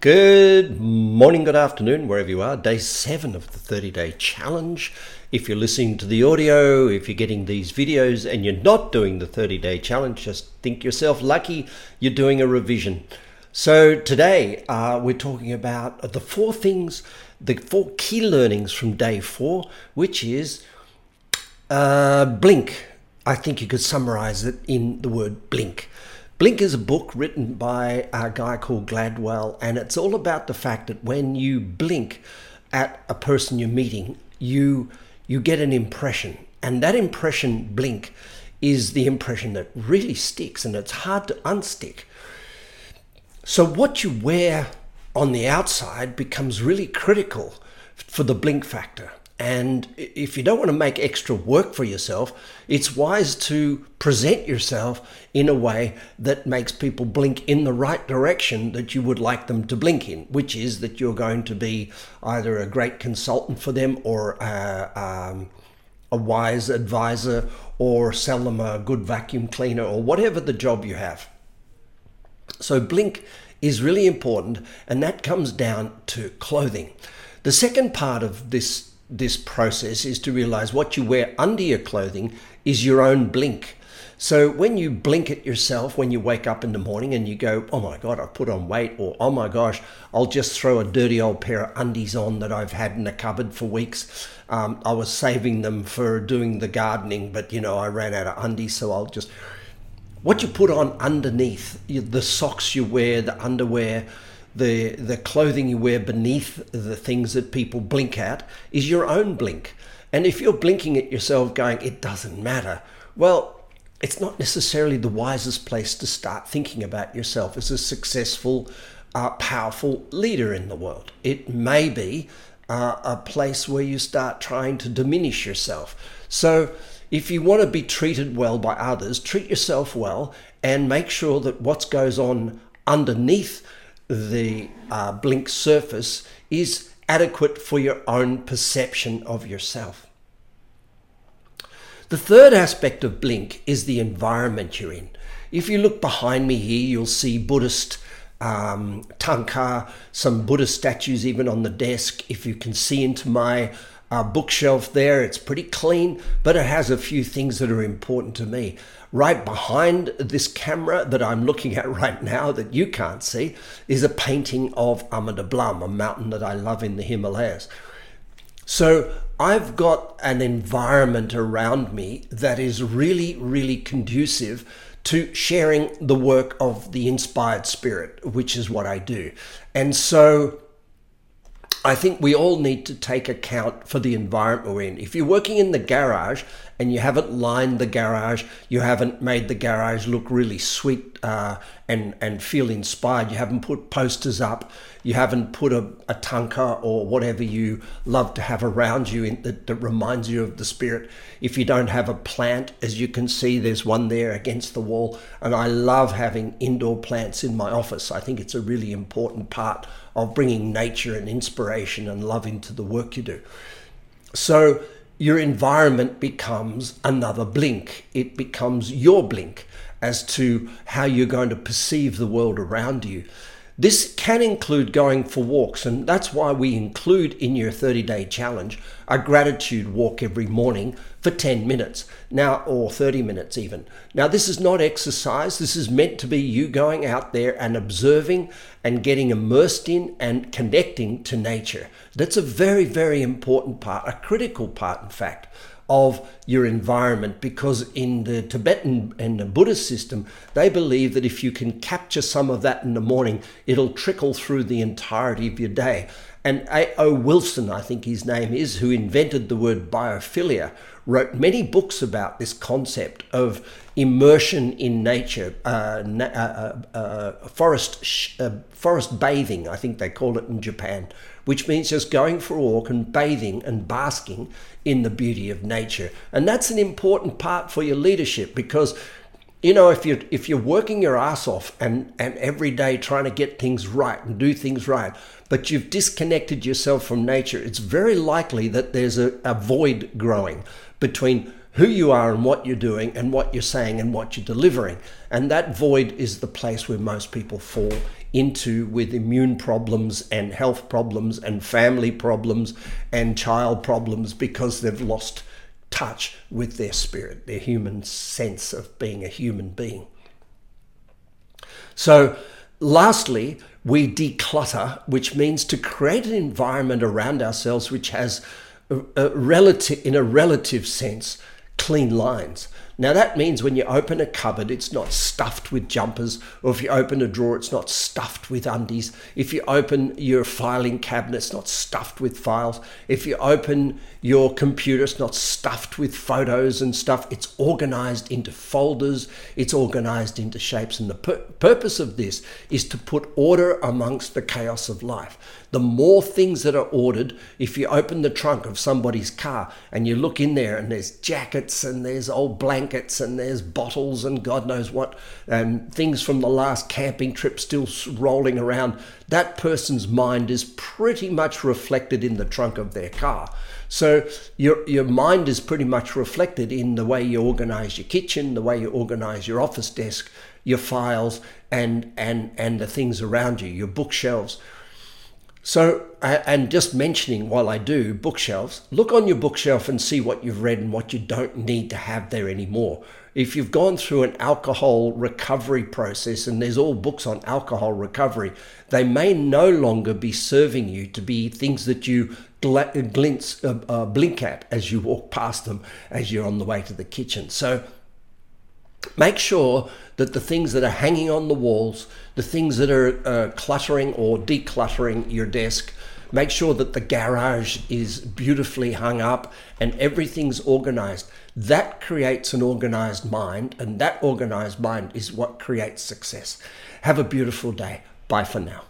Good morning, good afternoon, wherever you are. Day seven of the 30 day challenge. If you're listening to the audio, if you're getting these videos and you're not doing the 30 day challenge, just think yourself lucky you're doing a revision. So, today uh, we're talking about the four things, the four key learnings from day four, which is uh, blink. I think you could summarize it in the word blink. Blink is a book written by a guy called Gladwell, and it's all about the fact that when you blink at a person you're meeting, you you get an impression, and that impression blink is the impression that really sticks, and it's hard to unstick. So what you wear on the outside becomes really critical for the blink factor. And if you don't want to make extra work for yourself, it's wise to present yourself in a way that makes people blink in the right direction that you would like them to blink in, which is that you're going to be either a great consultant for them or a, um, a wise advisor or sell them a good vacuum cleaner or whatever the job you have. So, blink is really important, and that comes down to clothing. The second part of this this process is to realize what you wear under your clothing is your own blink. So when you blink at yourself when you wake up in the morning and you go, oh my God, I've put on weight, or oh my gosh, I'll just throw a dirty old pair of undies on that I've had in the cupboard for weeks. Um, I was saving them for doing the gardening, but you know, I ran out of undies, so I'll just. What you put on underneath, the socks you wear, the underwear, the the clothing you wear beneath the things that people blink at is your own blink. And if you're blinking at yourself going, it doesn't matter, well, it's not necessarily the wisest place to start thinking about yourself as a successful, uh, powerful leader in the world. It may be uh, a place where you start trying to diminish yourself. So, if you want to be treated well by others, treat yourself well and make sure that what goes on underneath the uh, blink surface is adequate for your own perception of yourself. The third aspect of blink is the environment you're in. If you look behind me here, you'll see Buddhist um, thangka, some Buddhist statues even on the desk. If you can see into my uh, bookshelf there, it's pretty clean, but it has a few things that are important to me. Right behind this camera that I'm looking at right now that you can't see is a painting of Ama Dablam, a mountain that I love in the Himalayas. So I've got an environment around me that is really, really conducive to sharing the work of the inspired spirit, which is what I do. And so I think we all need to take account for the environment we're in. If you're working in the garage and you haven't lined the garage, you haven't made the garage look really sweet uh, and and feel inspired. You haven't put posters up. You haven't put a, a thangka or whatever you love to have around you in, that, that reminds you of the spirit. If you don't have a plant, as you can see, there's one there against the wall. And I love having indoor plants in my office. I think it's a really important part of bringing nature and inspiration and love into the work you do. So your environment becomes another blink. It becomes your blink as to how you're going to perceive the world around you. This can include going for walks, and that's why we include in your 30 day challenge a gratitude walk every morning for 10 minutes now, or 30 minutes even. Now, this is not exercise, this is meant to be you going out there and observing and getting immersed in and connecting to nature. That's a very, very important part, a critical part, in fact, of your environment because in the Tibetan and the Buddhist system, they believe that if you can capture some of that in the morning, it'll trickle through the entirety of your day. And E.O. Wilson, I think his name is, who invented the word biophilia, wrote many books about this concept of immersion in nature, uh, uh, uh, uh, forest, sh- uh, forest bathing, I think they call it in Japan, which means just going for a walk and bathing and basking in the beauty of nature. And that's an important part for your leadership because you know if you're if you're working your ass off and and every day trying to get things right and do things right but you've disconnected yourself from nature it's very likely that there's a, a void growing between who you are and what you're doing and what you're saying and what you're delivering. And that void is the place where most people fall into with immune problems and health problems and family problems and child problems because they've lost touch with their spirit, their human sense of being a human being. So, lastly, we declutter, which means to create an environment around ourselves which has a, a relative, in a relative sense, clean lines. Now, that means when you open a cupboard, it's not stuffed with jumpers, or if you open a drawer, it's not stuffed with undies. If you open your filing cabinet, it's not stuffed with files. If you open your computer, it's not stuffed with photos and stuff. It's organized into folders, it's organized into shapes. And the pur- purpose of this is to put order amongst the chaos of life. The more things that are ordered, if you open the trunk of somebody's car and you look in there and there's jackets and there's old blankets blankets and there's bottles and God knows what, and things from the last camping trip still rolling around, that person's mind is pretty much reflected in the trunk of their car. So your, your mind is pretty much reflected in the way you organize your kitchen, the way you organize your office desk, your files, and, and, and the things around you, your bookshelves. So, and just mentioning while I do bookshelves, look on your bookshelf and see what you've read and what you don't need to have there anymore. If you've gone through an alcohol recovery process and there's all books on alcohol recovery, they may no longer be serving you to be things that you glints, uh, uh, blink at as you walk past them as you're on the way to the kitchen. So, Make sure that the things that are hanging on the walls, the things that are uh, cluttering or decluttering your desk, make sure that the garage is beautifully hung up and everything's organized. That creates an organized mind, and that organized mind is what creates success. Have a beautiful day. Bye for now.